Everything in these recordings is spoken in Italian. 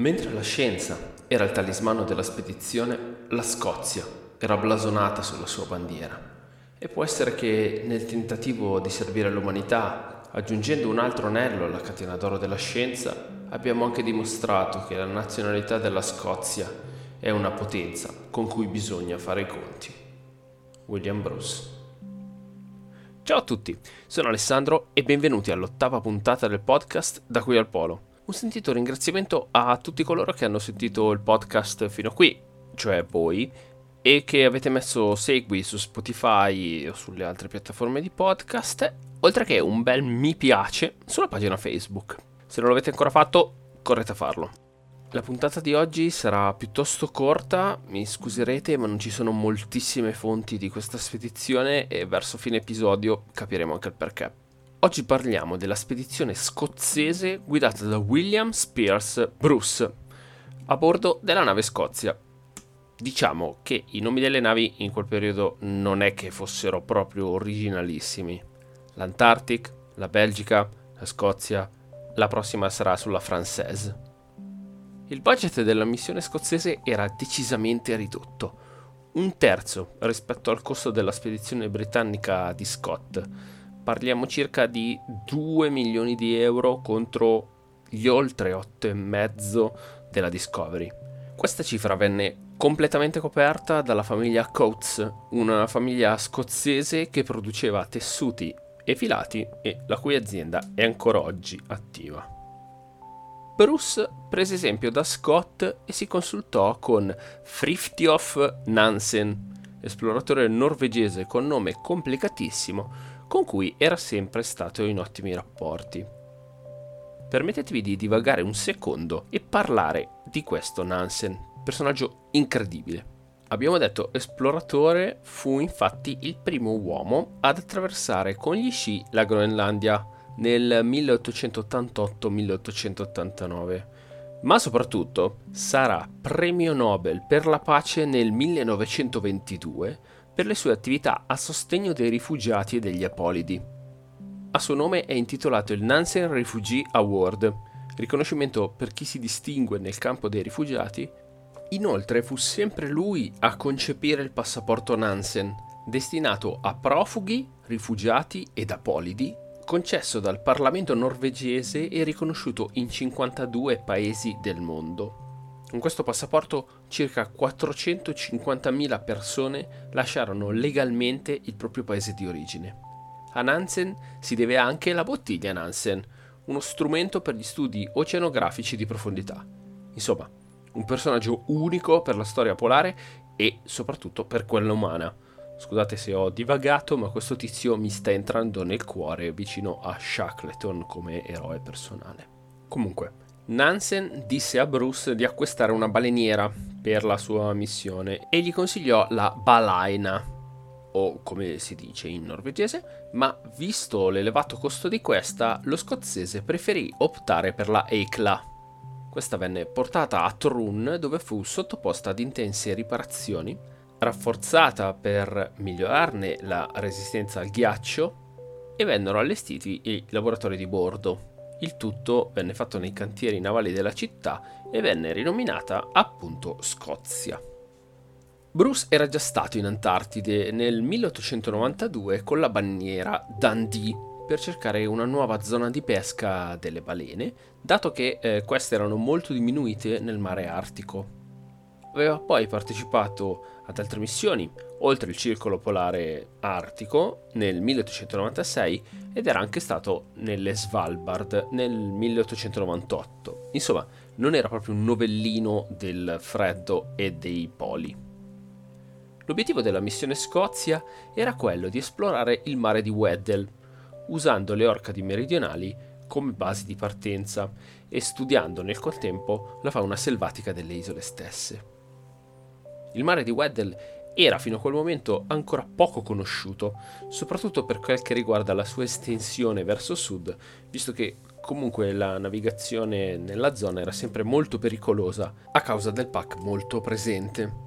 Mentre la scienza era il talismano della spedizione, la Scozia era blasonata sulla sua bandiera. E può essere che nel tentativo di servire l'umanità, aggiungendo un altro anello alla catena d'oro della scienza, abbiamo anche dimostrato che la nazionalità della Scozia è una potenza con cui bisogna fare i conti. William Bruce Ciao a tutti, sono Alessandro e benvenuti all'ottava puntata del podcast Da qui al Polo un sentito ringraziamento a tutti coloro che hanno sentito il podcast fino a qui, cioè voi, e che avete messo segui su Spotify o sulle altre piattaforme di podcast, oltre che un bel mi piace sulla pagina Facebook. Se non l'avete ancora fatto, correte a farlo. La puntata di oggi sarà piuttosto corta, mi scuserete, ma non ci sono moltissime fonti di questa spedizione e verso fine episodio capiremo anche il perché. Oggi parliamo della spedizione scozzese guidata da William Spears Bruce a bordo della nave Scozia. Diciamo che i nomi delle navi in quel periodo non è che fossero proprio originalissimi. L'Antarctic, la Belgica, la Scozia, la prossima sarà sulla Française. Il budget della missione scozzese era decisamente ridotto, un terzo rispetto al costo della spedizione britannica di Scott parliamo circa di 2 milioni di euro contro gli oltre 8,5 della Discovery. Questa cifra venne completamente coperta dalla famiglia Coates, una famiglia scozzese che produceva tessuti e filati e la cui azienda è ancora oggi attiva. Bruce prese esempio da Scott e si consultò con Frithjof Nansen, esploratore norvegese con nome complicatissimo con cui era sempre stato in ottimi rapporti. Permettetevi di divagare un secondo e parlare di questo Nansen, personaggio incredibile. Abbiamo detto esploratore, fu infatti il primo uomo ad attraversare con gli sci la Groenlandia nel 1888-1889, ma soprattutto sarà premio Nobel per la pace nel 1922 per le sue attività a sostegno dei rifugiati e degli apolidi. A suo nome è intitolato il Nansen Refugee Award, riconoscimento per chi si distingue nel campo dei rifugiati. Inoltre fu sempre lui a concepire il passaporto Nansen, destinato a profughi, rifugiati ed apolidi, concesso dal Parlamento norvegese e riconosciuto in 52 paesi del mondo. Con questo passaporto circa 450.000 persone lasciarono legalmente il proprio paese di origine. A Nansen si deve anche la bottiglia Nansen, uno strumento per gli studi oceanografici di profondità. Insomma, un personaggio unico per la storia polare e soprattutto per quella umana. Scusate se ho divagato, ma questo tizio mi sta entrando nel cuore vicino a Shackleton come eroe personale. Comunque, Nansen disse a Bruce di acquistare una baleniera per la sua missione e gli consigliò la Balaina, o come si dice in norvegese, ma visto l'elevato costo di questa, lo scozzese preferì optare per la Eikla. Questa venne portata a Trun dove fu sottoposta ad intense riparazioni, rafforzata per migliorarne la resistenza al ghiaccio e vennero allestiti i laboratori di bordo. Il tutto venne fatto nei cantieri navali della città e venne rinominata appunto Scozia. Bruce era già stato in Antartide nel 1892 con la banniera Dundee per cercare una nuova zona di pesca delle balene, dato che eh, queste erano molto diminuite nel mare artico. Aveva poi partecipato ad altre missioni, oltre il circolo polare artico nel 1896 ed era anche stato nelle Svalbard nel 1898. Insomma, non era proprio un novellino del freddo e dei poli. L'obiettivo della missione Scozia era quello di esplorare il mare di Weddell, usando le Orcadi meridionali come basi di partenza e studiando nel contempo la fauna selvatica delle isole stesse. Il mare di Weddell era fino a quel momento ancora poco conosciuto, soprattutto per quel che riguarda la sua estensione verso sud, visto che comunque la navigazione nella zona era sempre molto pericolosa a causa del pack molto presente.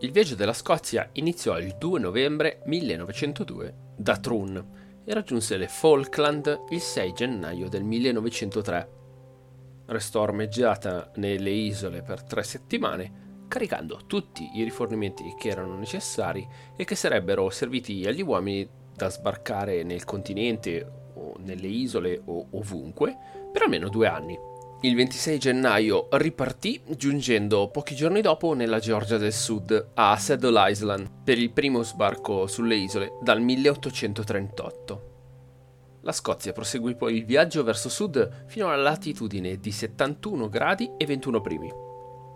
Il viaggio della Scozia iniziò il 2 novembre 1902 da Trun e raggiunse le Falkland il 6 gennaio del 1903. restò ormeggiata nelle isole per tre settimane, caricando tutti i rifornimenti che erano necessari e che sarebbero serviti agli uomini da sbarcare nel continente o nelle isole o ovunque per almeno due anni. Il 26 gennaio ripartì, giungendo pochi giorni dopo nella Georgia del Sud, a Saddle Island, per il primo sbarco sulle isole dal 1838. La Scozia proseguì poi il viaggio verso sud fino alla latitudine di 71 gradi e 21 primi.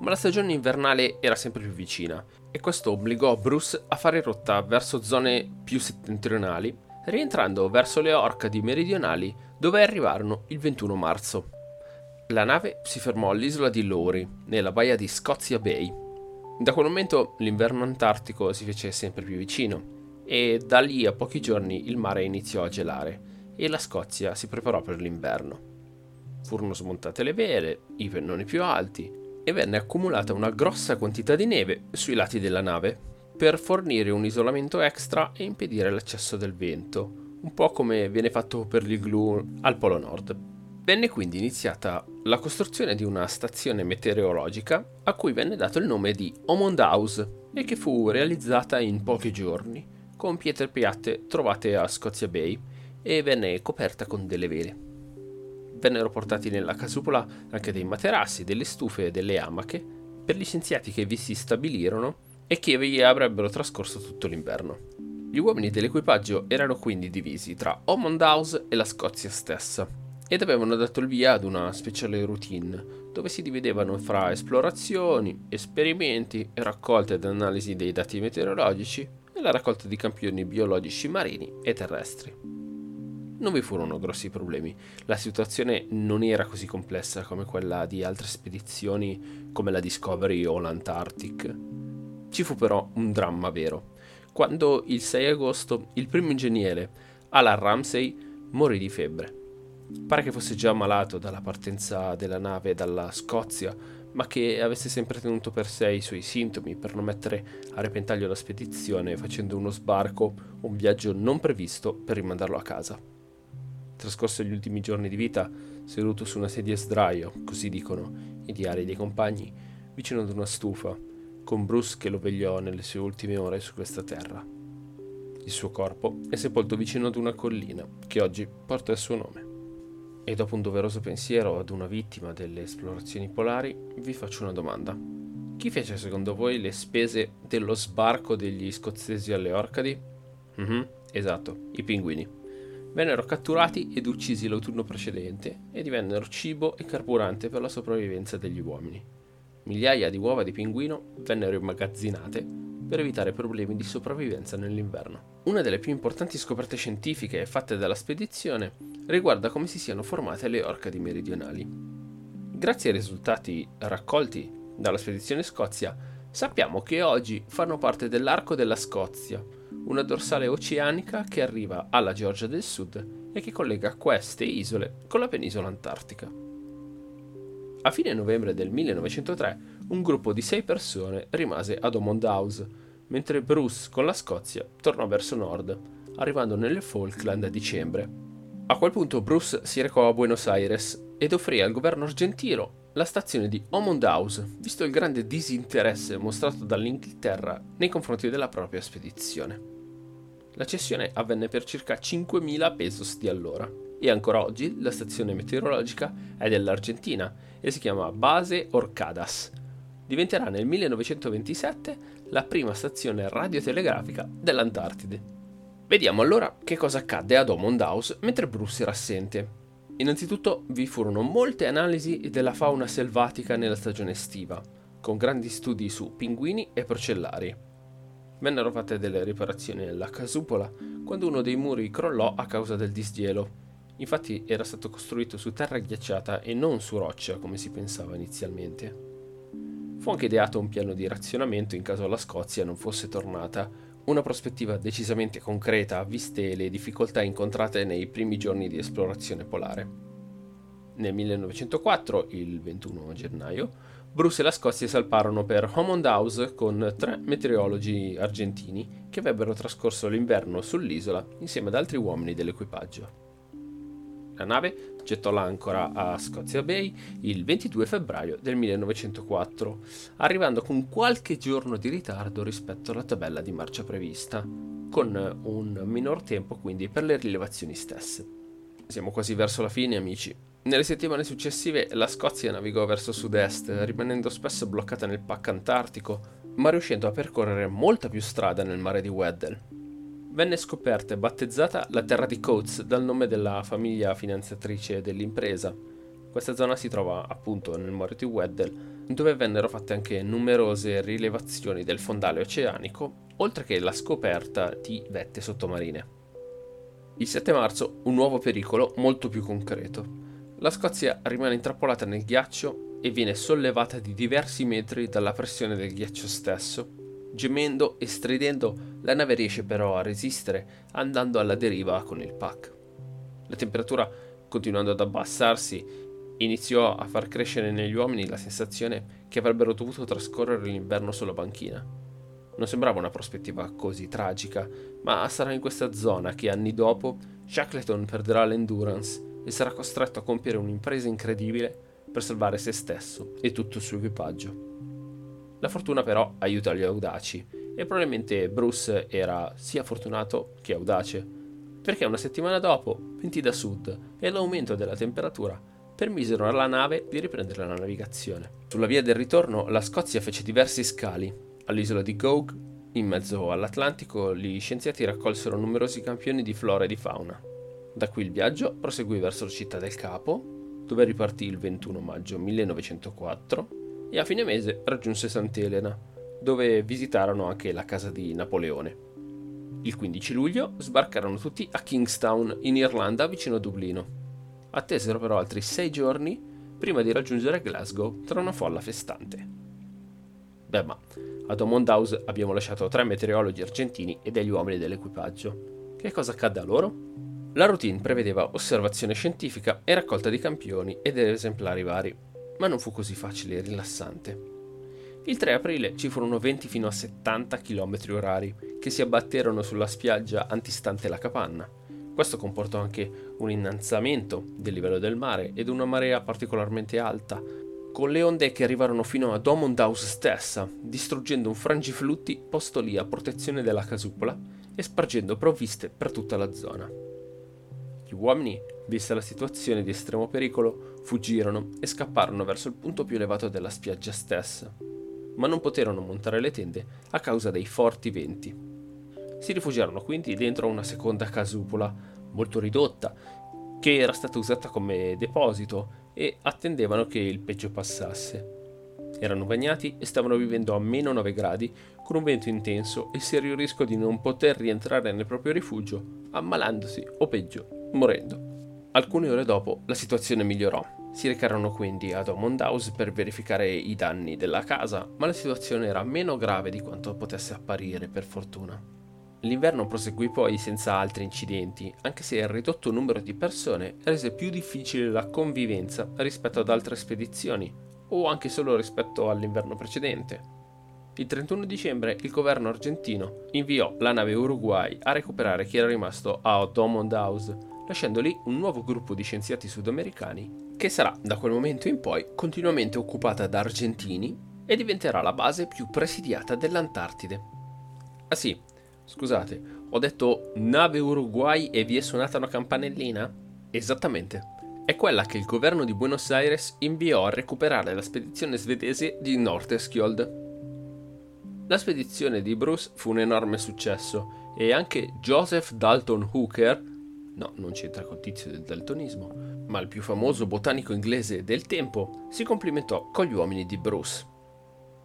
Ma la stagione invernale era sempre più vicina e questo obbligò Bruce a fare rotta verso zone più settentrionali, rientrando verso le Orcadi meridionali dove arrivarono il 21 marzo. La nave si fermò all'isola di Lowry, nella baia di Scotia Bay. Da quel momento l'inverno antartico si fece sempre più vicino e da lì a pochi giorni il mare iniziò a gelare e la Scozia si preparò per l'inverno. Furono smontate le vele, i pennoni più alti e venne accumulata una grossa quantità di neve sui lati della nave per fornire un isolamento extra e impedire l'accesso del vento, un po' come viene fatto per l'igloo al Polo Nord. Venne quindi iniziata la costruzione di una stazione meteorologica a cui venne dato il nome di Omond House e che fu realizzata in pochi giorni, con pietre piatte trovate a Scotia Bay e venne coperta con delle vele. Vennero portati nella casupola anche dei materassi, delle stufe e delle amache per gli scienziati che vi si stabilirono e che vi avrebbero trascorso tutto l'inverno. Gli uomini dell'equipaggio erano quindi divisi tra Omond House e la Scozia stessa ed avevano dato il via ad una speciale routine dove si dividevano fra esplorazioni, esperimenti, raccolte ed analisi dei dati meteorologici e la raccolta di campioni biologici marini e terrestri non vi furono grossi problemi. La situazione non era così complessa come quella di altre spedizioni come la Discovery o l'Antarctic. Ci fu però un dramma vero. Quando il 6 agosto il primo ingegnere, Alan Ramsey, morì di febbre. Pare che fosse già malato dalla partenza della nave dalla Scozia, ma che avesse sempre tenuto per sé i suoi sintomi per non mettere a repentaglio la spedizione facendo uno sbarco un viaggio non previsto per rimandarlo a casa trascorso gli ultimi giorni di vita seduto su una sedia sdraio, così dicono i diari dei compagni, vicino ad una stufa, con Bruce che lo vegliò nelle sue ultime ore su questa terra. Il suo corpo è sepolto vicino ad una collina che oggi porta il suo nome. E dopo un doveroso pensiero ad una vittima delle esplorazioni polari, vi faccio una domanda. Chi fece secondo voi le spese dello sbarco degli scozzesi alle Orcadi? Mm-hmm, esatto, i pinguini vennero catturati ed uccisi l'autunno precedente e divennero cibo e carburante per la sopravvivenza degli uomini. Migliaia di uova di pinguino vennero immagazzinate per evitare problemi di sopravvivenza nell'inverno. Una delle più importanti scoperte scientifiche fatte dalla spedizione riguarda come si siano formate le Orcadi meridionali. Grazie ai risultati raccolti dalla spedizione Scozia, sappiamo che oggi fanno parte dell'arco della Scozia, una dorsale oceanica che arriva alla Georgia del Sud e che collega queste isole con la penisola antartica. A fine novembre del 1903 un gruppo di sei persone rimase ad Omond House, mentre Bruce con la Scozia tornò verso nord, arrivando nelle Falkland a dicembre. A quel punto Bruce si recò a Buenos Aires ed offrì al governo argentino la stazione di Omond House, visto il grande disinteresse mostrato dall'Inghilterra nei confronti della propria spedizione. La cessione avvenne per circa 5.000 pesos di allora e ancora oggi la stazione meteorologica è dell'Argentina e si chiama Base Orcadas. Diventerà nel 1927 la prima stazione radiotelegrafica dell'Antartide. Vediamo allora che cosa accadde ad Omond House mentre Bruce era assente. Innanzitutto vi furono molte analisi della fauna selvatica nella stagione estiva, con grandi studi su pinguini e procellari. Vennero fatte delle riparazioni nella casupola quando uno dei muri crollò a causa del disgelo. Infatti era stato costruito su terra ghiacciata e non su roccia come si pensava inizialmente. Fu anche ideato un piano di razionamento in caso la Scozia non fosse tornata, una prospettiva decisamente concreta viste le difficoltà incontrate nei primi giorni di esplorazione polare. Nel 1904, il 21 gennaio, Bruce e la Scozia salparono per Hammond House con tre meteorologi argentini che avrebbero trascorso l'inverno sull'isola insieme ad altri uomini dell'equipaggio. La nave gettò l'ancora a Scozia Bay il 22 febbraio del 1904, arrivando con qualche giorno di ritardo rispetto alla tabella di marcia prevista, con un minor tempo quindi per le rilevazioni stesse. Siamo quasi verso la fine, amici. Nelle settimane successive la Scozia navigò verso sud-est, rimanendo spesso bloccata nel pack antartico, ma riuscendo a percorrere molta più strada nel mare di Weddell. Venne scoperta e battezzata la terra di Coates dal nome della famiglia finanziatrice dell'impresa. Questa zona si trova appunto nel mare di Weddell, dove vennero fatte anche numerose rilevazioni del fondale oceanico, oltre che la scoperta di vette sottomarine. Il 7 marzo un nuovo pericolo molto più concreto la Scozia rimane intrappolata nel ghiaccio e viene sollevata di diversi metri dalla pressione del ghiaccio stesso. Gemendo e stridendo, la nave riesce però a resistere andando alla deriva con il pack. La temperatura, continuando ad abbassarsi, iniziò a far crescere negli uomini la sensazione che avrebbero dovuto trascorrere l'inverno sulla banchina. Non sembrava una prospettiva così tragica, ma sarà in questa zona che anni dopo Shackleton perderà l'endurance e sarà costretto a compiere un'impresa incredibile per salvare se stesso e tutto il suo equipaggio. La fortuna però aiuta gli audaci e probabilmente Bruce era sia fortunato che audace, perché una settimana dopo venti da sud e l'aumento della temperatura permisero alla nave di riprendere la navigazione. Sulla via del ritorno la Scozia fece diversi scali. All'isola di Gough, in mezzo all'Atlantico, gli scienziati raccolsero numerosi campioni di flora e di fauna. Da qui il viaggio proseguì verso la città del Capo, dove ripartì il 21 maggio 1904 e a fine mese raggiunse Sant'Elena, dove visitarono anche la casa di Napoleone. Il 15 luglio sbarcarono tutti a Kingstown, in Irlanda, vicino a Dublino. Attesero però altri sei giorni prima di raggiungere Glasgow tra una folla festante. Beh, ma ad Hammond House abbiamo lasciato tre meteorologi argentini e degli uomini dell'equipaggio. Che cosa accadde a loro? La routine prevedeva osservazione scientifica e raccolta di campioni ed esemplari vari, ma non fu così facile e rilassante. Il 3 aprile ci furono venti fino a 70 km orari che si abbatterono sulla spiaggia antistante la capanna. Questo comportò anche un innalzamento del livello del mare ed una marea particolarmente alta, con le onde che arrivarono fino a Domond House stessa, distruggendo un frangiflutti posto lì a protezione della casupola e spargendo provviste per tutta la zona. Gli uomini, vista la situazione di estremo pericolo, fuggirono e scapparono verso il punto più elevato della spiaggia stessa, ma non poterono montare le tende a causa dei forti venti. Si rifugiarono quindi dentro una seconda casupola, molto ridotta, che era stata usata come deposito e attendevano che il peggio passasse. Erano bagnati e stavano vivendo a meno 9 gradi con un vento intenso e serio rischio di non poter rientrare nel proprio rifugio, ammalandosi o peggio morendo. Alcune ore dopo la situazione migliorò. Si recarono quindi ad Hammond House per verificare i danni della casa, ma la situazione era meno grave di quanto potesse apparire, per fortuna. L'inverno proseguì poi senza altri incidenti, anche se il ridotto numero di persone rese più difficile la convivenza rispetto ad altre spedizioni, o anche solo rispetto all'inverno precedente. Il 31 dicembre il governo argentino inviò la nave Uruguay a recuperare chi era rimasto a Hammond House, lasciando lì un nuovo gruppo di scienziati sudamericani che sarà da quel momento in poi continuamente occupata da argentini e diventerà la base più presidiata dell'Antartide. Ah sì, scusate, ho detto nave Uruguay e vi è suonata una campanellina? Esattamente. È quella che il governo di Buenos Aires inviò a recuperare la spedizione svedese di Northeskjold. La spedizione di Bruce fu un enorme successo e anche Joseph Dalton Hooker no, non c'entra col tizio del daltonismo, ma il più famoso botanico inglese del tempo, si complimentò con gli uomini di Bruce.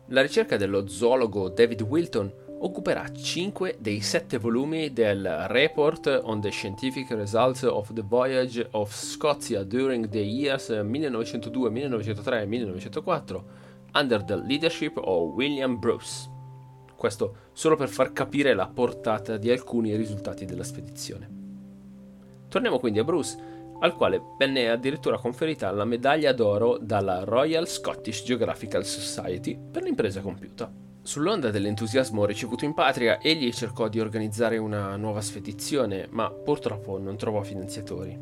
La ricerca dello zoologo David Wilton occuperà 5 dei 7 volumi del Report on the Scientific Results of the Voyage of Scotia during the years 1902, 1903 e 1904 under the leadership of William Bruce. Questo solo per far capire la portata di alcuni risultati della spedizione. Torniamo quindi a Bruce, al quale venne addirittura conferita la medaglia d'oro dalla Royal Scottish Geographical Society per l'impresa compiuta. Sull'onda dell'entusiasmo ricevuto in patria, egli cercò di organizzare una nuova spedizione, ma purtroppo non trovò finanziatori.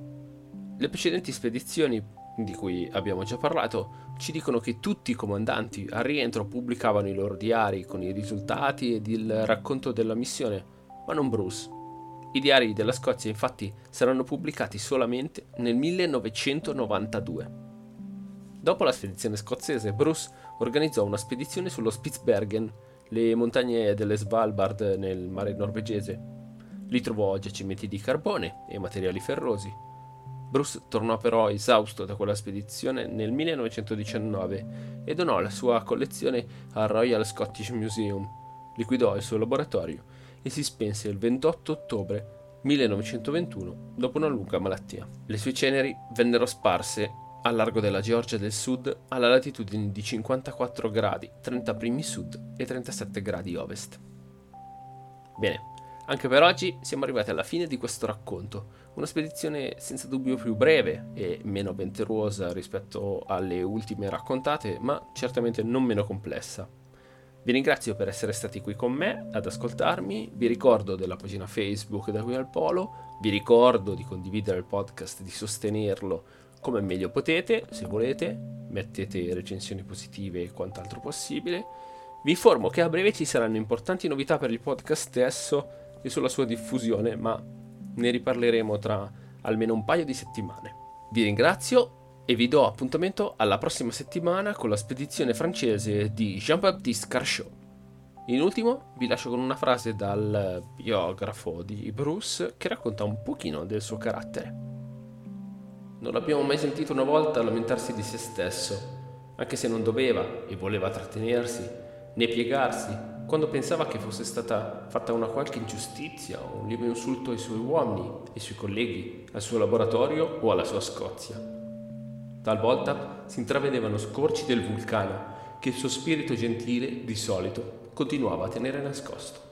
Le precedenti spedizioni, di cui abbiamo già parlato, ci dicono che tutti i comandanti al rientro pubblicavano i loro diari con i risultati ed il racconto della missione, ma non Bruce. I diari della Scozia infatti saranno pubblicati solamente nel 1992. Dopo la spedizione scozzese, Bruce organizzò una spedizione sullo Spitsbergen, le montagne delle Svalbard nel mare norvegese. Lì trovò giacimenti di carbone e materiali ferrosi Bruce tornò però esausto da quella spedizione nel 1919 e donò la sua collezione al Royal Scottish Museum, liquidò il suo laboratorio e si spense il 28 ottobre 1921 dopo una lunga malattia. Le sue ceneri vennero sparse al largo della Georgia del Sud alla latitudine di 54 gradi 30 primi sud e 37 gradi ovest. Bene, anche per oggi siamo arrivati alla fine di questo racconto, una spedizione senza dubbio più breve e meno avventurosa rispetto alle ultime raccontate, ma certamente non meno complessa. Vi ringrazio per essere stati qui con me ad ascoltarmi, vi ricordo della pagina Facebook da qui al Polo, vi ricordo di condividere il podcast, di sostenerlo come meglio potete, se volete, mettete recensioni positive e quant'altro possibile. Vi informo che a breve ci saranno importanti novità per il podcast stesso e sulla sua diffusione, ma ne riparleremo tra almeno un paio di settimane. Vi ringrazio e vi do appuntamento alla prossima settimana con la spedizione francese di Jean-Baptiste Carchot. In ultimo vi lascio con una frase dal biografo di Bruce che racconta un pochino del suo carattere. Non l'abbiamo mai sentito una volta lamentarsi di se stesso, anche se non doveva e voleva trattenersi, né piegarsi quando pensava che fosse stata fatta una qualche ingiustizia o un lieve insulto ai suoi uomini, ai suoi colleghi, al suo laboratorio o alla sua Scozia. Talvolta si intravedevano scorci del vulcano che il suo spirito gentile, di solito, continuava a tenere nascosto.